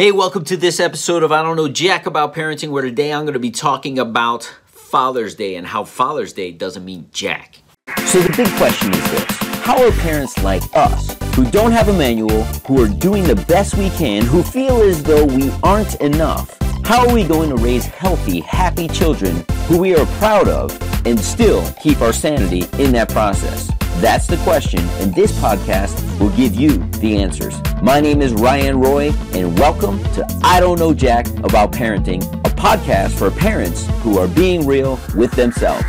Hey, welcome to this episode of I Don't Know Jack About Parenting, where today I'm going to be talking about Father's Day and how Father's Day doesn't mean Jack. So the big question is this How are parents like us, who don't have a manual, who are doing the best we can, who feel as though we aren't enough, how are we going to raise healthy, happy children who we are proud of and still keep our sanity in that process? That's the question, and this podcast will give you the answers. My name is Ryan Roy, and welcome to I Don't Know Jack About Parenting, a podcast for parents who are being real with themselves.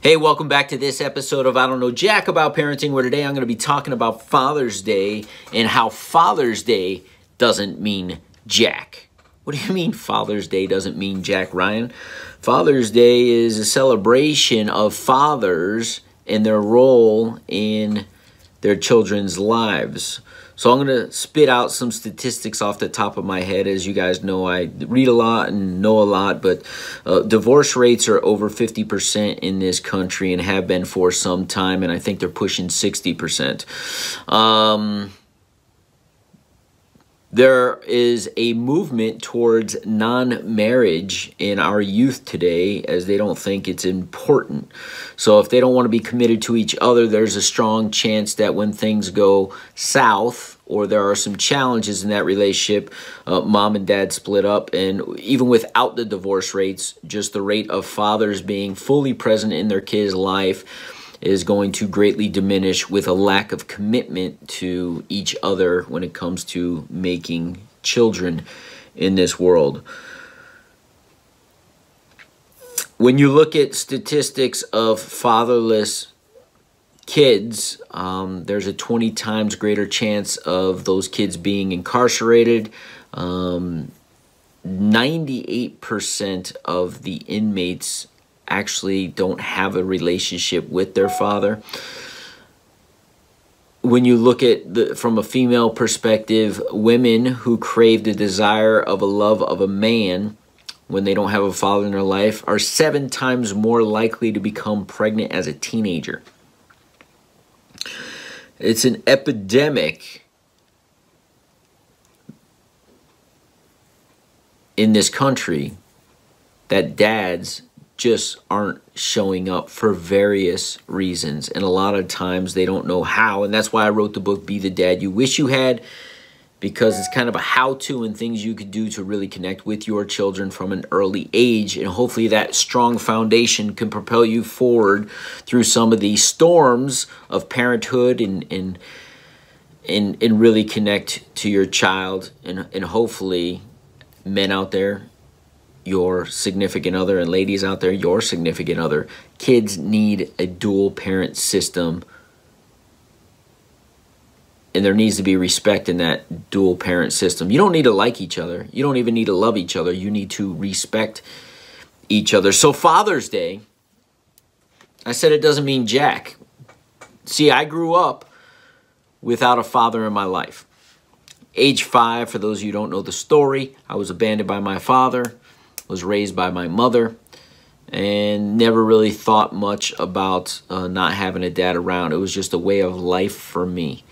Hey, welcome back to this episode of I Don't Know Jack About Parenting, where today I'm going to be talking about Father's Day and how Father's Day doesn't mean Jack. What do you mean Father's Day doesn't mean Jack Ryan? Father's Day is a celebration of fathers and their role in their children's lives. So I'm going to spit out some statistics off the top of my head. As you guys know, I read a lot and know a lot, but uh, divorce rates are over 50% in this country and have been for some time, and I think they're pushing 60%. Um, there is a movement towards non marriage in our youth today as they don't think it's important. So, if they don't want to be committed to each other, there's a strong chance that when things go south or there are some challenges in that relationship, uh, mom and dad split up. And even without the divorce rates, just the rate of fathers being fully present in their kids' life is going to greatly diminish with a lack of commitment to each other when it comes to making children in this world. When you look at statistics of fatherless kids, um, there's a 20 times greater chance of those kids being incarcerated. Um, 98% of the inmates actually don't have a relationship with their father. When you look at the from a female perspective, women who crave the desire of a love of a man when they don't have a father in their life are seven times more likely to become pregnant as a teenager. It's an epidemic in this country that dads just aren't showing up for various reasons. And a lot of times they don't know how. And that's why I wrote the book, Be the Dad You Wish You Had, because it's kind of a how to and things you could do to really connect with your children from an early age. And hopefully that strong foundation can propel you forward through some of the storms of parenthood and, and, and, and really connect to your child. And, and hopefully, men out there, your significant other and ladies out there, your significant other, kids need a dual parent system. And there needs to be respect in that dual parent system. You don't need to like each other. You don't even need to love each other. You need to respect each other. So, Father's Day, I said it doesn't mean Jack. See, I grew up without a father in my life. Age five, for those of you who don't know the story, I was abandoned by my father was raised by my mother and never really thought much about uh, not having a dad around. It was just a way of life for me.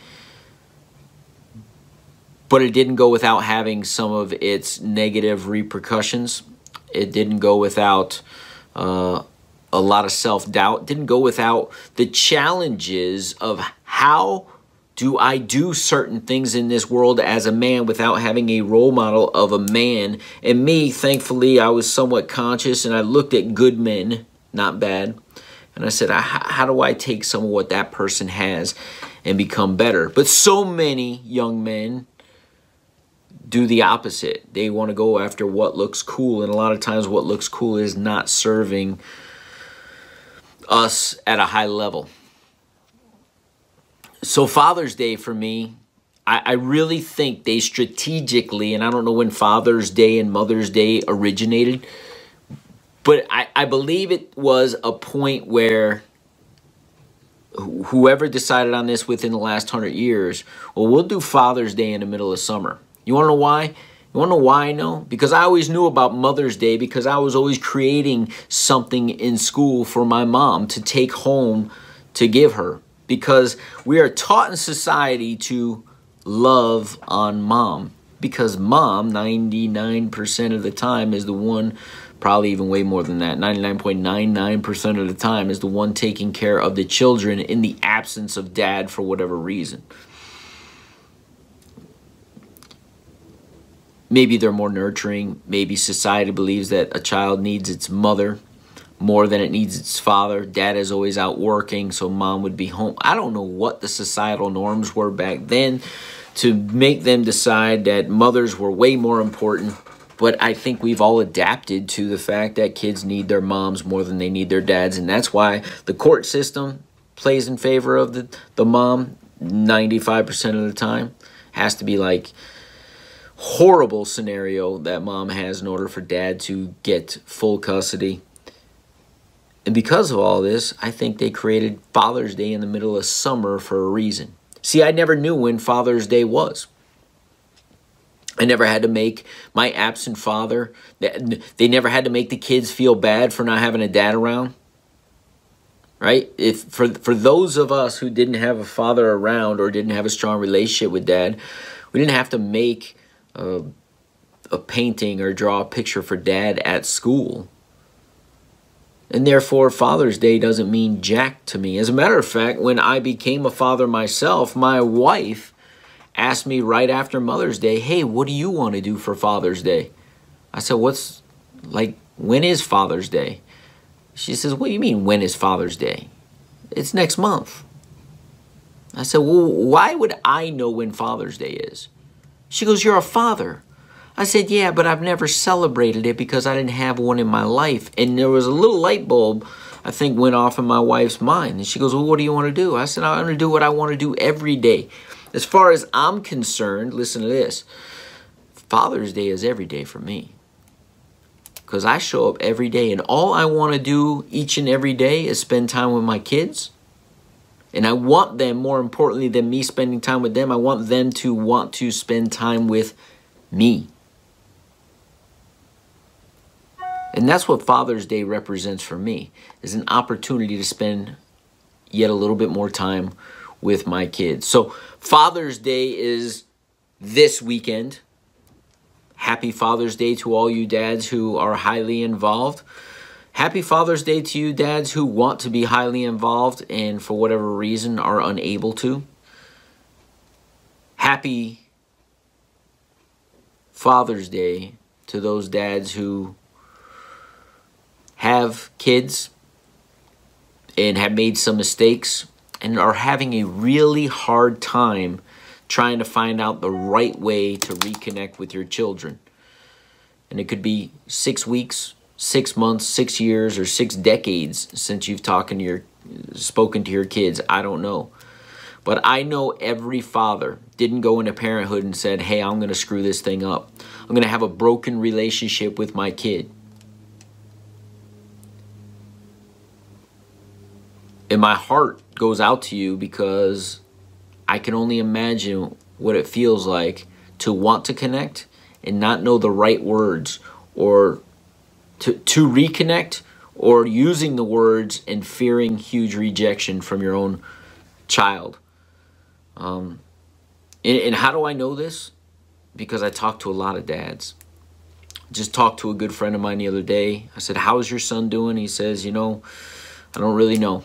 But it didn't go without having some of its negative repercussions. It didn't go without uh, a lot of self doubt. Didn't go without the challenges of how do I do certain things in this world as a man without having a role model of a man? And me, thankfully, I was somewhat conscious and I looked at good men, not bad. And I said, how do I take some of what that person has and become better? But so many young men do the opposite. They want to go after what looks cool. And a lot of times, what looks cool is not serving us at a high level so Father's Day for me, I, I, really think they strategically, and I don't know when Father's Day and Mother's Day originated, but I, I believe it was a point where whoever decided on this within the last hundred years, well, we'll do Father's Day in the middle of summer. You want to know why? You want to know why know? Because I always knew about Mother's Day because I was always creating something in school for my mom to take home to give her because we are taught in society to love on mom because mom 99% of the time is the one probably even way more than that 99.99% of the time is the one taking care of the children in the absence of dad for whatever reason. Maybe they're more nurturing. Maybe society believes that a child needs its mother more than it needs its father dad is always out working so mom would be home i don't know what the societal norms were back then to make them decide that mothers were way more important but I think we've all adapted to the fact that kids need their moms more than they need their dads. And that's why the court system plays in favor of the, the mom 95% of the time. Has to be like horrible scenario that mom has in order for dad to get full custody. And because of all this, I think they created Father's Day in the middle of summer for a reason. See, I never knew when Father's Day was. I never had to make my absent father, they never had to make the kids feel bad for not having a dad around. Right? If for for those of us who didn't have a father around or didn't have a strong relationship with dad, we didn't have to make a, a painting or draw a picture for dad at school. And therefore, Father's Day doesn't mean jack to me. As a matter of fact, when I became a father myself, my wife asked me right after Mother's Day, hey, what do you want to do for Father's Day? I said, what's, like, when is Father's Day? She says, what do you mean, when is Father's Day? It's next month. I said, well, why would I know when Father's Day is? She goes, you're a father. I said, yeah, but I've never celebrated it because I didn't have one in my life. And there was a little light bulb, I think, went off in my wife's mind. And she goes, well, what do you want to do? I said, I want to do what I want to do every day. As far as I'm concerned, listen to this Father's Day is every day for me. Because I show up every day, and all I want to do each and every day is spend time with my kids. And I want them, more importantly than me spending time with them, I want them to want to spend time with me. And that's what Father's Day represents for me, is an opportunity to spend yet a little bit more time with my kids. So Father's Day is this weekend. Happy Father's Day to all you dads who are highly involved. Happy Father's Day to you dads who want to be highly involved and for whatever reason are unable to. Happy Father's Day to those dads who have kids and have made some mistakes and are having a really hard time trying to find out the right way to reconnect with your children. And it could be six weeks, six months, six years, or six decades since you've talked to your spoken to your kids. I don't know. But I know every father didn't go into parenthood and said, Hey, I'm going to screw this thing up. I'm going to have a broken relationship with my kid. And my heart goes out to you because I can only imagine what it feels like to want to connect and not know the right words or to, to reconnect or using the words and fearing huge rejection from your own child. Um, and, and how do I know this? Because I talk to a lot of dads. Just talked to a good friend of mine the other day. I said, How's your son doing? He says, You know, I don't really know.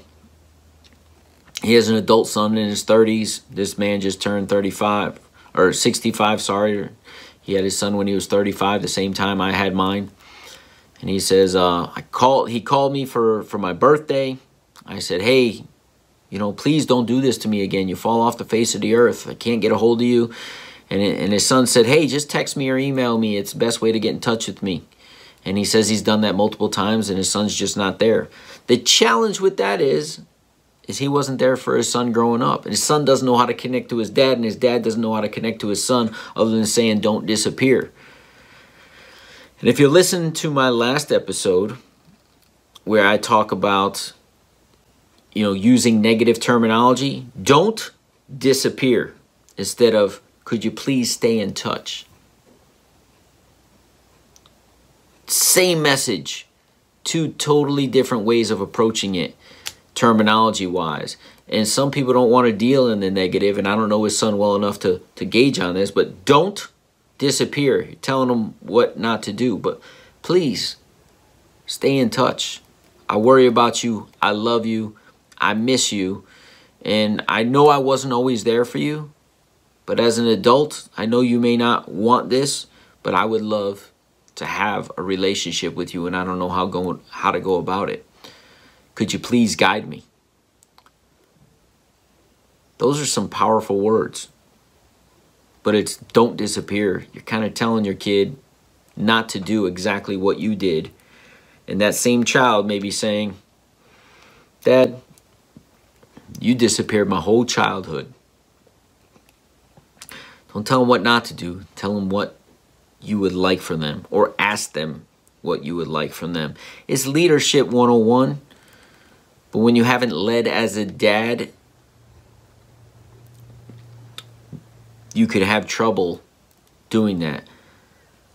He has an adult son in his 30s. This man just turned 35 or 65, sorry. He had his son when he was 35, the same time I had mine. And he says, uh, I call, he called me for, for my birthday. I said, hey, you know, please don't do this to me again. You fall off the face of the earth. I can't get a hold of you. And, and his son said, hey, just text me or email me. It's the best way to get in touch with me. And he says he's done that multiple times and his son's just not there. The challenge with that is is he wasn't there for his son growing up. And his son doesn't know how to connect to his dad, and his dad doesn't know how to connect to his son other than saying, don't disappear. And if you listen to my last episode, where I talk about, you know, using negative terminology, don't disappear instead of, could you please stay in touch? Same message, two totally different ways of approaching it terminology wise. And some people don't want to deal in the negative, and I don't know his son well enough to, to gauge on this, but don't disappear. You're telling them what not to do. But please stay in touch. I worry about you. I love you. I miss you. And I know I wasn't always there for you. But as an adult, I know you may not want this, but I would love to have a relationship with you and I don't know how go how to go about it. Could you please guide me? Those are some powerful words. But it's don't disappear. You're kind of telling your kid not to do exactly what you did. And that same child may be saying, Dad, you disappeared my whole childhood. Don't tell them what not to do. Tell them what you would like from them or ask them what you would like from them. It's leadership 101. But when you haven't led as a dad, you could have trouble doing that.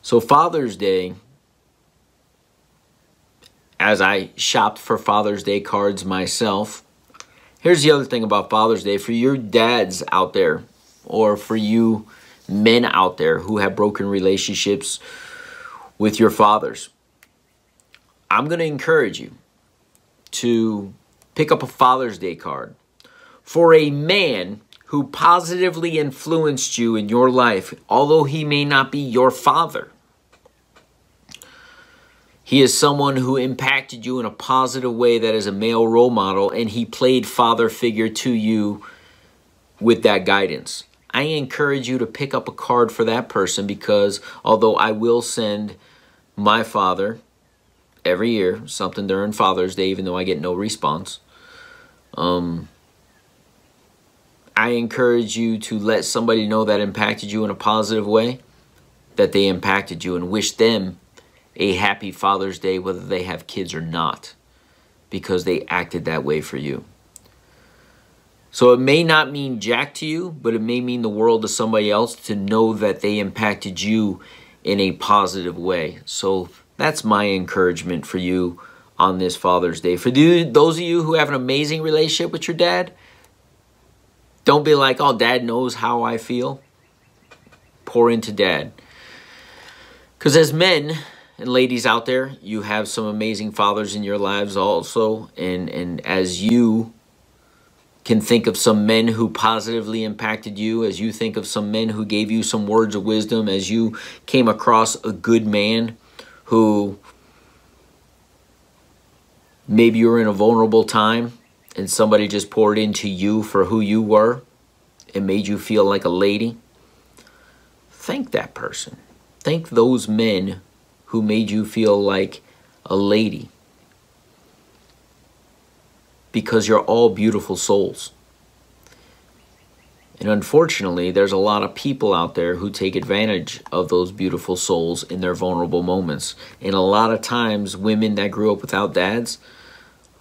So, Father's Day, as I shopped for Father's Day cards myself, here's the other thing about Father's Day for your dads out there, or for you men out there who have broken relationships with your fathers. I'm going to encourage you to pick up a Father's Day card for a man who positively influenced you in your life, although he may not be your father. He is someone who impacted you in a positive way that is a male role model, and he played father figure to you with that guidance. I encourage you to pick up a card for that person because although I will send my father every year something during Father's Day, even though I get no response, um, I encourage you to let somebody know that impacted you in a positive way, that they impacted you, and wish them a happy Father's Day, whether they have kids or not, because they acted that way for you. So it may not mean jack to you, but it may mean the world to somebody else to know that they impacted you in a positive way. So that's my encouragement for you on this Father's Day. For those of you who have an amazing relationship with your dad, don't be like, oh, dad knows how I feel. Pour into dad. Because as men and ladies out there, you have some amazing fathers in your lives also. And, and as you can think of some men who positively impacted you, as you think of some men who gave you some words of wisdom, as you came across a good man who maybe you were in a vulnerable time and somebody just poured into you for who you were and made you feel like a lady, thank that person. Thank those men who made you feel like a lady because you're all beautiful souls. And unfortunately, there's a lot of people out there who take advantage of those beautiful souls in their vulnerable moments. And a lot of times, women that grew up without dads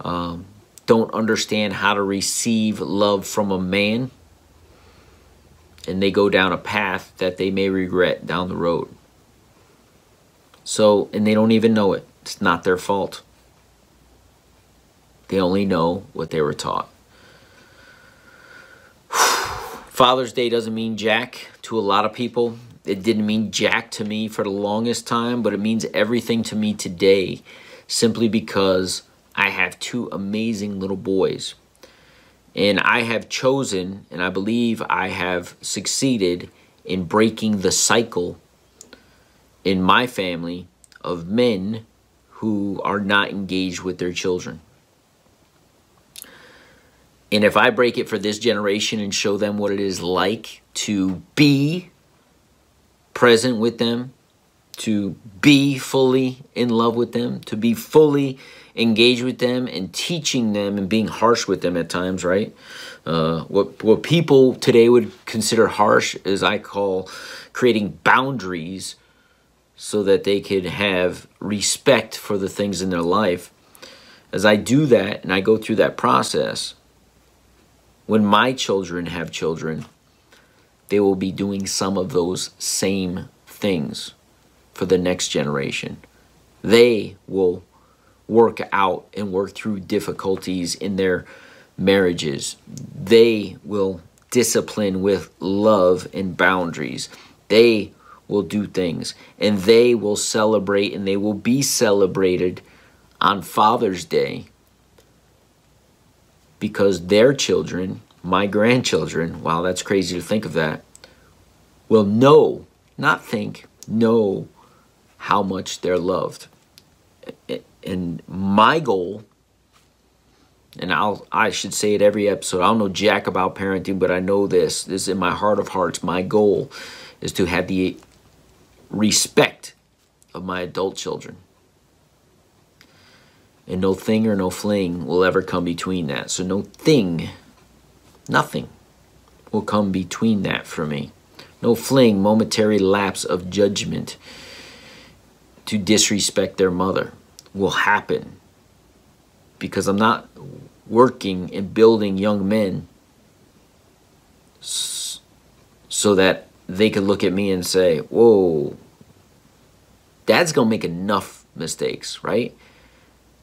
um, don't understand how to receive love from a man. And they go down a path that they may regret down the road. So, and they don't even know it. It's not their fault. They only know what they were taught. Father's Day doesn't mean jack to a lot of people. It didn't mean jack to me for the longest time, but it means everything to me today simply because I have two amazing little boys. And I have chosen, and I believe I have succeeded in breaking the cycle in my family of men who are not engaged with their children. And if I break it for this generation and show them what it is like to be present with them, to be fully in love with them, to be fully engaged with them and teaching them and being harsh with them at times, right? Uh, what, what people today would consider harsh is I call creating boundaries so that they could have respect for the things in their life. As I do that and I go through that process, when my children have children, they will be doing some of those same things for the next generation. They will work out and work through difficulties in their marriages. They will discipline with love and boundaries. They will do things and they will celebrate and they will be celebrated on Father's Day because their children, my grandchildren, wow, that's crazy to think of that, will know, not think, know how much they're loved. And my goal, and I'll I should say it every episode. I don't know jack about parenting, but I know this. This is in my heart of hearts. My goal is to have the respect of my adult children. And no thing or no fling will ever come between that. So no thing, nothing will come between that for me. No fling, momentary lapse of judgment to disrespect their mother will happen because I'm not working and building young men so that they could look at me and say, Whoa, dad's gonna make enough mistakes, right?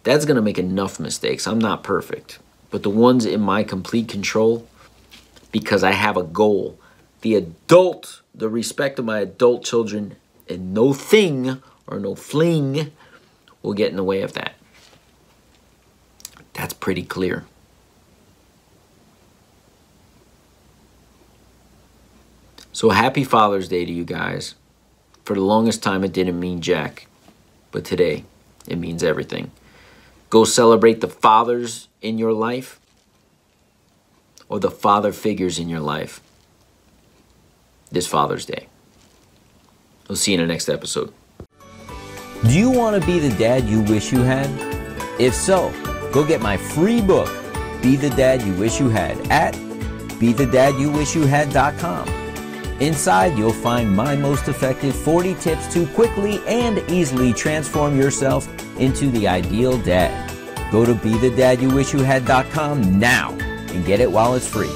Dad's gonna make enough mistakes. I'm not perfect. But the ones in my complete control, because I have a goal, the adult, the respect of my adult children, and no thing or no fling will get in the way of that. That's pretty clear. So happy Father's Day to you guys. For the longest time, it didn't mean jack, but today it means everything. Go celebrate the fathers in your life or the father figures in your life this Father's Day. We'll see you in the next episode. Do you want to be the dad you wish you had? If so, go get my free book, Be the Dad You Wish You Had, at BeTheDadYouWishYouHad.com. Inside, you'll find my most effective 40 tips to quickly and easily transform yourself into the ideal dad. Go to BeTheDadYouWishYouHad.com now and get it while it's free.